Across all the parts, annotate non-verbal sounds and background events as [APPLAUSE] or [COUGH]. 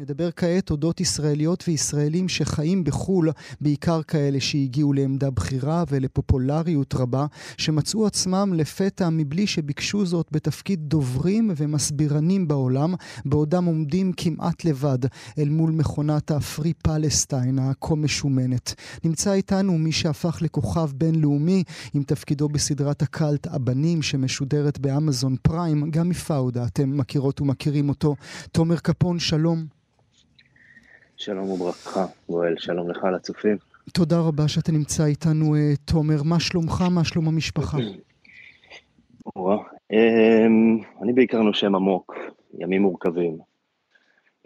נדבר כעת אודות ישראליות וישראלים שחיים בחו"ל, בעיקר כאלה שהגיעו לעמדה בכירה ולפופולריות רבה, שמצאו עצמם לפתע מבלי שביקשו זאת בתפקיד דוברים ומסבירנים בעולם, בעודם עומדים כמעט לבד אל מול מכונת הפרי פלסטיין הכה משומנת. נמצא איתנו מי שהפך לכוכב בינלאומי עם תפקידו בסדרת הקאלט הבנים שמשודרת באמזון פריים, גם מפאודה, אתם מכירות ומכירים אותו. תומר קפון, שלום. שלום וברכה, גואל, שלום לך לצופים. תודה רבה שאתה נמצא איתנו, אה, תומר. מה שלומך? מה שלום המשפחה? אמ, אני בעיקר נושם עמוק, ימים מורכבים.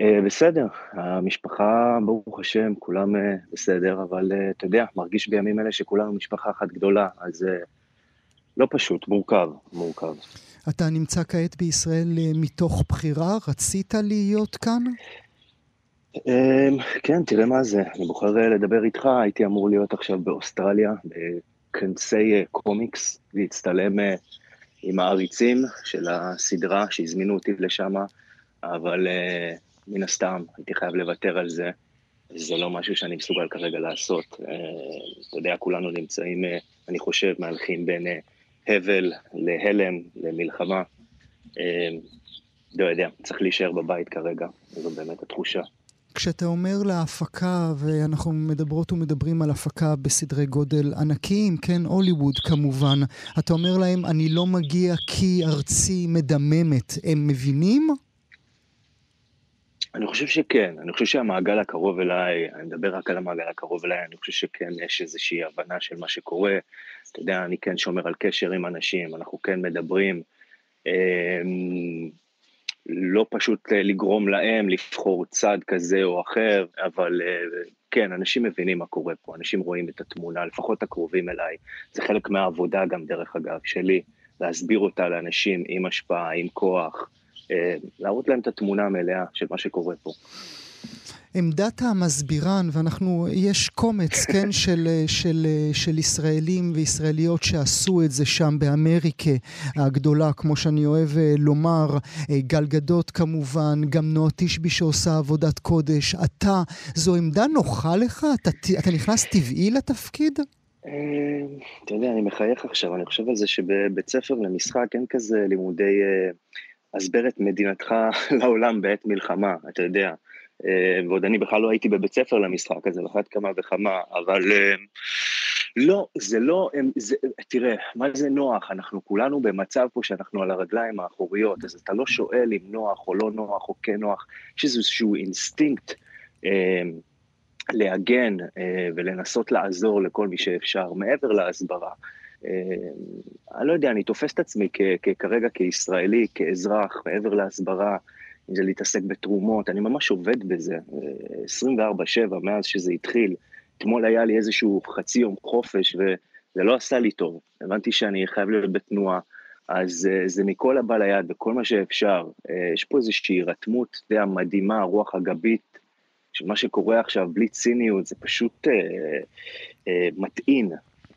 אה, בסדר, המשפחה, ברוך השם, כולם אה, בסדר, אבל אתה יודע, מרגיש בימים אלה שכולנו משפחה אחת גדולה, אז לא פשוט, מורכב, מורכב. אתה נמצא כעת בישראל מתוך בחירה? רצית להיות כאן? אמ, כן, תראה מה זה, אני בוחר אה, לדבר איתך, הייתי אמור להיות עכשיו באוסטרליה, בכנסי אה, קומיקס, להצטלם אה, עם העריצים של הסדרה שהזמינו אותי לשם, אבל מן הסתם הייתי חייב לוותר על זה. זה לא משהו שאני מסוגל כרגע לעשות. אתה יודע, כולנו נמצאים, אני חושב, מהלכים בין הבל להלם, למלחמה. לא יודע, צריך להישאר בבית כרגע, זו באמת התחושה. כשאתה אומר להפקה, ואנחנו מדברות ומדברים על הפקה בסדרי גודל ענקיים, כן, הוליווד כמובן, אתה אומר להם, אני לא מגיע כי ארצי מדממת, הם מבינים? אני חושב שכן, אני חושב שהמעגל הקרוב אליי, אני מדבר רק על המעגל הקרוב אליי, אני חושב שכן יש איזושהי הבנה של מה שקורה. אתה יודע, אני כן שומר על קשר עם אנשים, אנחנו כן מדברים. לא פשוט אה, לגרום להם לבחור צד כזה או אחר, אבל אה, כן, אנשים מבינים מה קורה פה, אנשים רואים את התמונה, לפחות הקרובים אליי. זה חלק מהעבודה גם, דרך אגב, שלי, להסביר אותה לאנשים עם השפעה, עם כוח, אה, להראות להם את התמונה המלאה של מה שקורה פה. עמדת המסבירן, ואנחנו, יש קומץ, [LAUGHS] כן, של, של, של ישראלים וישראליות שעשו את זה שם באמריקה הגדולה, כמו שאני אוהב אה, לומר, אה, גל גדות כמובן, גם נועה תשבי שעושה עבודת קודש. אתה, זו עמדה נוחה לך? אתה, אתה נכנס טבעי לתפקיד? אה, אתה יודע, אני מחייך עכשיו, אני חושב על זה שבבית ספר למשחק אין כזה לימודי הסבר את מדינתך לעולם בעת מלחמה, אתה יודע. אה, ועוד אני בכלל לא הייתי בבית ספר למשחק הזה, אחת כמה וכמה, אבל אה, לא, זה לא, זה, תראה, מה זה נוח? אנחנו כולנו במצב פה שאנחנו על הרגליים האחוריות, אז אתה לא שואל אם נוח או לא נוח או כן נוח, יש איזשהו אינסטינקט אה, להגן ולנסות לעזור לכל מי שאפשר, מעבר להסברה. אני לא יודע, אני תופס את עצמי כרגע כישראלי, כאזרח, מעבר להסברה, אם זה להתעסק בתרומות, אני ממש עובד בזה, 24-7 מאז שזה התחיל. אתמול היה לי איזשהו חצי יום חופש וזה לא עשה לי טוב. הבנתי שאני חייב להיות בתנועה, אז אה, זה מכל הבא ליד, בכל מה שאפשר. אה, יש פה איזושהי הירתמות, אתה יודע, מדהימה, רוח הגבית של מה שקורה עכשיו, בלי ציניות, זה פשוט אה, אה, מטעין.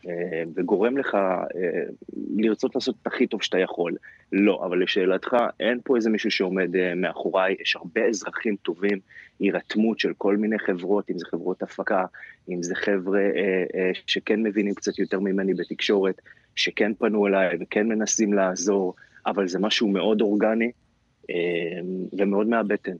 אה, וגורם לך אה, לרצות לעשות את הכי טוב שאתה יכול. לא, אבל לשאלתך, אין פה איזה מישהו שעומד אה, מאחוריי, יש הרבה אזרחים טובים, הירתמות של כל מיני חברות, אם זה חברות הפקה, אם זה חבר'ה שכן מבינים קצת יותר ממני בתקשורת, שכן פנו אליי וכן מנסים לעזור, אבל זה משהו מאוד אורגני ומאוד מהבטן.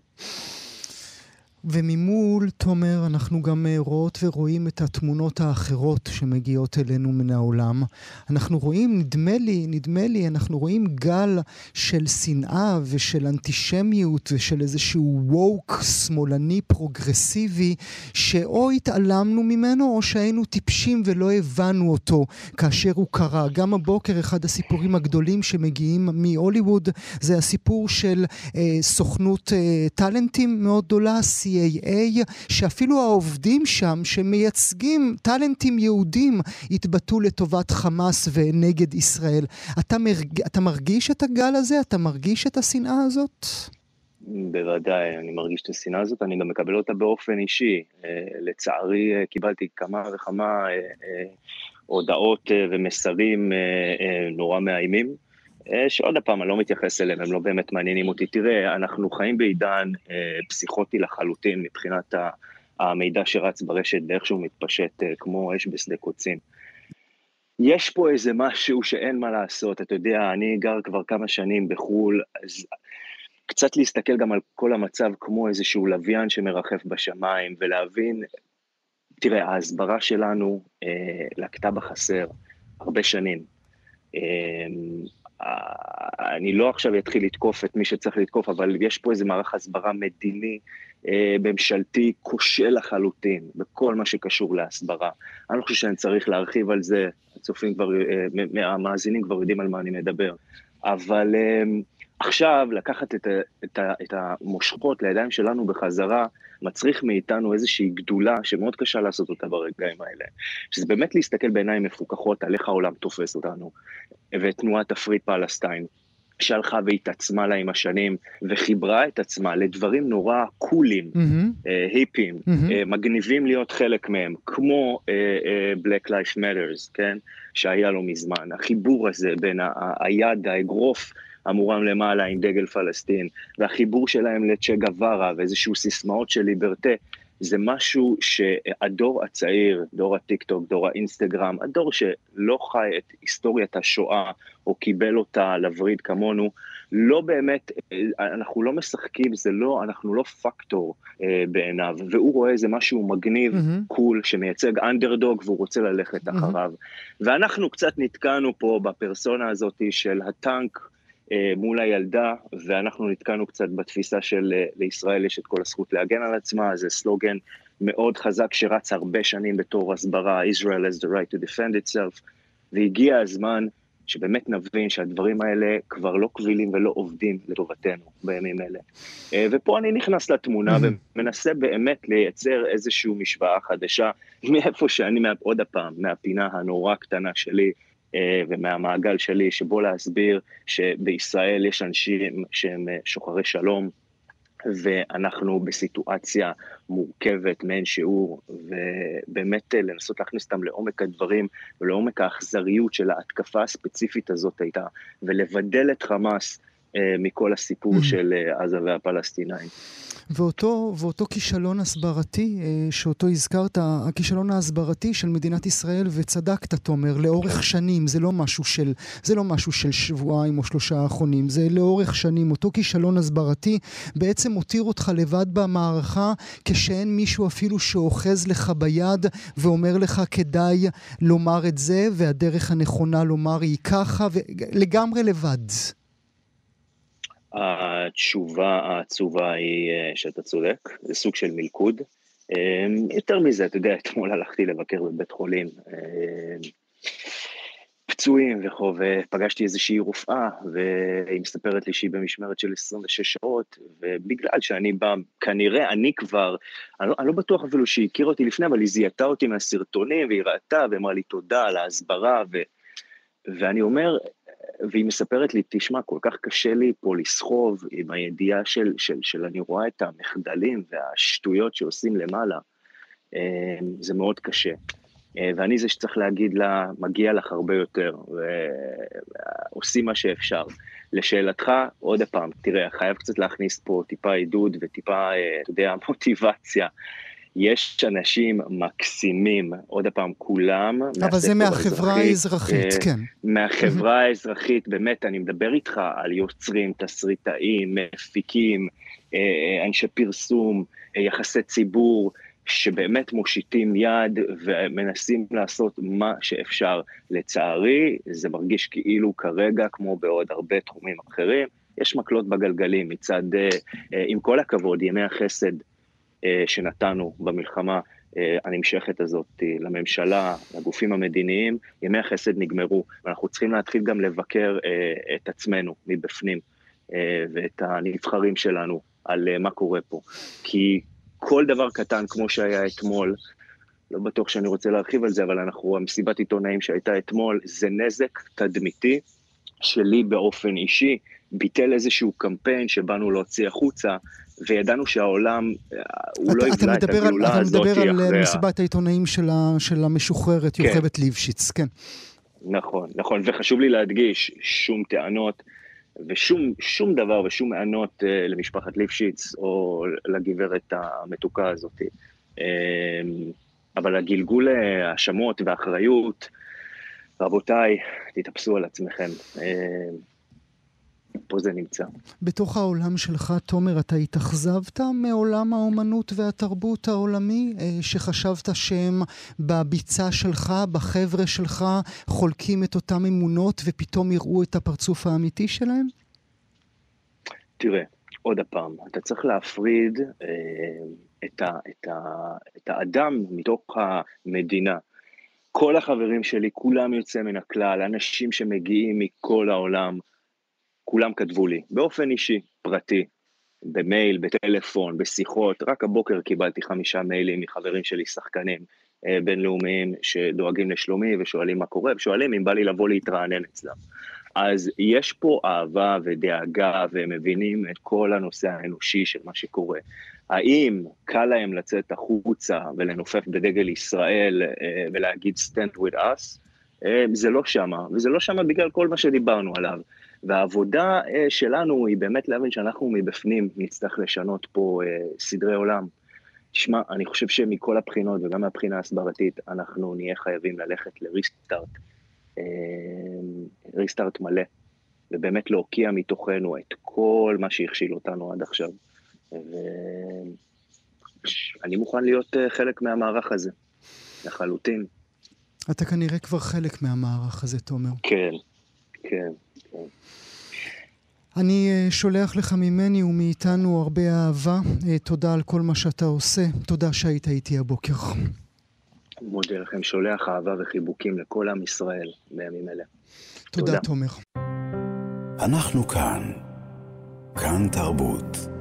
וממול, תומר, אנחנו גם אה, רואות ורואים את התמונות האחרות שמגיעות אלינו מן העולם. אנחנו רואים, נדמה לי, נדמה לי, אנחנו רואים גל של שנאה ושל אנטישמיות ושל איזשהו woke שמאלני פרוגרסיבי, שאו התעלמנו ממנו או שהיינו טיפשים ולא הבנו אותו כאשר הוא קרה. גם הבוקר אחד הסיפורים הגדולים שמגיעים מהוליווד זה הסיפור של אה, סוכנות אה, טאלנטים מאוד גדולה, CIA, שאפילו העובדים שם, שמייצגים טאלנטים יהודים, התבטאו לטובת חמאס ונגד ישראל. אתה, מרג... אתה מרגיש את הגל הזה? אתה מרגיש את השנאה הזאת? בוודאי, אני מרגיש את השנאה הזאת, אני גם מקבל אותה באופן אישי. אה, לצערי, אה, קיבלתי כמה וכמה אה, הודעות ומסרים נורא מאיימים. שעוד פעם, אני לא מתייחס אליהם, הם לא באמת מעניינים אותי. תראה, אנחנו חיים בעידן פסיכוטי לחלוטין מבחינת המידע שרץ ברשת ואיך שהוא מתפשט כמו אש בשדה קוצים. יש פה איזה משהו שאין מה לעשות, אתה יודע, אני גר כבר כמה שנים בחו"ל, אז קצת להסתכל גם על כל המצב כמו איזשהו לוויין שמרחף בשמיים, ולהבין, תראה, ההסברה שלנו אה, לקטה בחסר הרבה שנים. אה, אני לא עכשיו אתחיל לתקוף את מי שצריך לתקוף, אבל יש פה איזה מערך הסברה מדיני, אה, ממשלתי, כושל לחלוטין, בכל מה שקשור להסברה. אני לא חושב שאני צריך להרחיב על זה, הצופים כבר, אה, המאזינים כבר יודעים על מה אני מדבר. אבל אה, עכשיו, לקחת את, את, את המושכות לידיים שלנו בחזרה, מצריך מאיתנו איזושהי גדולה שמאוד קשה לעשות אותה ברגעים האלה. שזה באמת להסתכל בעיניים מפוקחות על איך העולם תופס אותנו, ותנועת הפרי פלסטיין, שהלכה והתעצמה לה עם השנים, וחיברה את עצמה לדברים נורא קולים, mm-hmm. uh, היפים, mm-hmm. uh, מגניבים להיות חלק מהם, כמו uh, uh, Black Life Matters, כן? שהיה לו מזמן. החיבור הזה בין היד, האגרוף, המורם למעלה עם דגל פלסטין, והחיבור שלהם לצ'ה גווארה ואיזשהו סיסמאות של ליברטה, זה משהו שהדור הצעיר, דור הטיק טוק, דור האינסטגרם, הדור שלא חי את היסטוריית השואה או קיבל אותה לווריד כמונו, לא באמת, אנחנו לא משחקים, זה לא, אנחנו לא פקטור אה, בעיניו, והוא רואה איזה משהו מגניב, mm-hmm. cool, שמייצג אנדרדוג והוא רוצה ללכת mm-hmm. אחריו. ואנחנו קצת נתקענו פה בפרסונה הזאת של הטנק מול הילדה, ואנחנו נתקענו קצת בתפיסה של אה, לישראל יש את כל הזכות להגן על עצמה, זה סלוגן מאוד חזק שרץ הרבה שנים בתור הסברה, Israel has the right to defend itself, והגיע הזמן שבאמת נבין שהדברים האלה כבר לא קבילים ולא עובדים לטובתנו בימים אלה. אה, ופה אני נכנס לתמונה ומנסה באמת לייצר איזושהי משוואה חדשה, [LAUGHS] מאיפה שאני, עוד הפעם, מהפינה הנורא קטנה שלי, אה, ומהמעגל שלי, שבו להסביר שבישראל יש אנשים שהם אה, שוחרי שלום, ואנחנו בסיטואציה מורכבת מעין שיעור, ובאמת אה, לנסות להכניס אותם לעומק הדברים ולעומק האכזריות של ההתקפה הספציפית הזאת הייתה, ולבדל את חמאס מכל הסיפור mm-hmm. של עזה והפלסטינאים. ואותו, ואותו כישלון הסברתי אה, שאותו הזכרת, הכישלון ההסברתי של מדינת ישראל, וצדקת, תומר, לאורך שנים, זה לא משהו של, זה לא משהו של שבועיים או שלושה האחרונים, זה לאורך שנים. אותו כישלון הסברתי בעצם מותיר אותך לבד במערכה, כשאין מישהו אפילו שאוחז לך ביד ואומר לך כדאי לומר את זה, והדרך הנכונה לומר היא ככה, ולגמרי לבד. התשובה העצובה היא אה, שאתה צודק, זה סוג של מלכוד. אה, יותר מזה, אתה יודע, אתמול הלכתי לבקר בבית חולים אה, פצועים וכו', ופגשתי איזושהי רופאה, והיא מספרת לי שהיא במשמרת של 26 שעות, ובגלל שאני בא, כנראה אני כבר, אני לא, אני לא בטוח אפילו שהיא הכירה אותי לפני, אבל היא זיהתה אותי מהסרטונים, והיא ראתה, ואמרה לי תודה על ההסברה, ו... ואני אומר, והיא מספרת לי, תשמע, כל כך קשה לי פה לסחוב עם הידיעה של, של, של אני רואה את המחדלים והשטויות שעושים למעלה. אה, זה מאוד קשה. אה, ואני זה שצריך להגיד לה, מגיע לך הרבה יותר, ועושים מה שאפשר. לשאלתך, עוד פעם, תראה, חייב קצת להכניס פה טיפה עידוד וטיפה, אה, אתה יודע, מוטיבציה. יש אנשים מקסימים, עוד פעם, כולם. אבל זה מהחברה האזרחית, אה, כן. מהחברה האזרחית, באמת, אני מדבר איתך על יוצרים, תסריטאים, מפיקים, אה, אנשי פרסום, אה, יחסי ציבור, שבאמת מושיטים יד ומנסים לעשות מה שאפשר. לצערי, זה מרגיש כאילו כרגע, כמו בעוד הרבה תחומים אחרים, יש מקלות בגלגלים מצד, עם כל הכבוד, ימי החסד. אה, שנתנו במלחמה אה, הנמשכת הזאת אה, לממשלה, לגופים המדיניים, ימי החסד נגמרו, ואנחנו צריכים להתחיל גם לבקר את עצמנו מבפנים, ואת הנבחרים שלנו על מה קורה פה. כי כל דבר קטן, כמו שהיה אתמול, לא בטוח שאני רוצה להרחיב על זה, אבל אנחנו, המסיבת עיתונאים שהייתה אתמול, זה נזק תדמיתי שלי באופן אישי, ביטל איזשהו קמפיין שבאנו להוציא החוצה וידענו שהעולם, הוא אתה, לא יבלע את הגאולה הזאת אחריה. אתה מדבר על אחריה. מסיבת העיתונאים של, ה, של המשוחררת, כן. יוכבד ליפשיץ, כן. נכון, נכון, וחשוב לי להדגיש, שום טענות ושום שום דבר ושום מענות אה, למשפחת ליפשיץ או לגברת המתוקה הזאת. אה, אבל הגלגול אה, האשמות והאחריות, רבותיי, תתאפסו על עצמכם. אה, פה זה נמצא. בתוך העולם שלך, תומר, אתה התאכזבת מעולם האומנות והתרבות העולמי, אה, שחשבת שהם בביצה שלך, בחבר'ה שלך, חולקים את אותם אמונות ופתאום יראו את הפרצוף האמיתי שלהם? תראה, עוד הפעם, אתה צריך להפריד אה, את, ה, את, ה, את האדם מתוך המדינה. כל החברים שלי, כולם יוצא מן הכלל, אנשים שמגיעים מכל העולם, כולם כתבו לי, באופן אישי, פרטי, במייל, בטלפון, בשיחות, רק הבוקר קיבלתי חמישה מיילים מחברים שלי, שחקנים אה, בינלאומיים שדואגים לשלומי ושואלים מה קורה, ושואלים אם בא לי לבוא להתרענן אצלם. אז יש פה אהבה ודאגה, והם מבינים את כל הנושא האנושי של מה שקורה. האם קל להם לצאת החוצה ולנופף בדגל ישראל אה, ולהגיד stand with us? אה, זה לא שמה, וזה לא שמה בגלל כל מה שדיברנו עליו. והעבודה אה, שלנו היא באמת להבין שאנחנו מבפנים נצטרך לשנות פה אה, סדרי עולם. תשמע, אני חושב שמכל הבחינות וגם מהבחינה ההסברתית, אנחנו נהיה חייבים ללכת לריסטארט, ריסטארט מלא, ובאמת להוקיע מתוכנו את כל מה שהכשיל אותנו עד עכשיו. ואני מוכן להיות חלק מהמערך הזה, לחלוטין. אתה כנראה כבר חלק מהמערך הזה, תומר. כן, כן, כן. אני שולח לך ממני ומאיתנו הרבה אהבה. תודה על כל מה שאתה עושה. תודה שהיית איתי הבוקר. מודה לכם, שולח אהבה וחיבוקים לכל עם ישראל בימים אלה. תודה, תודה. תומר. אנחנו כאן. כאן תרבות.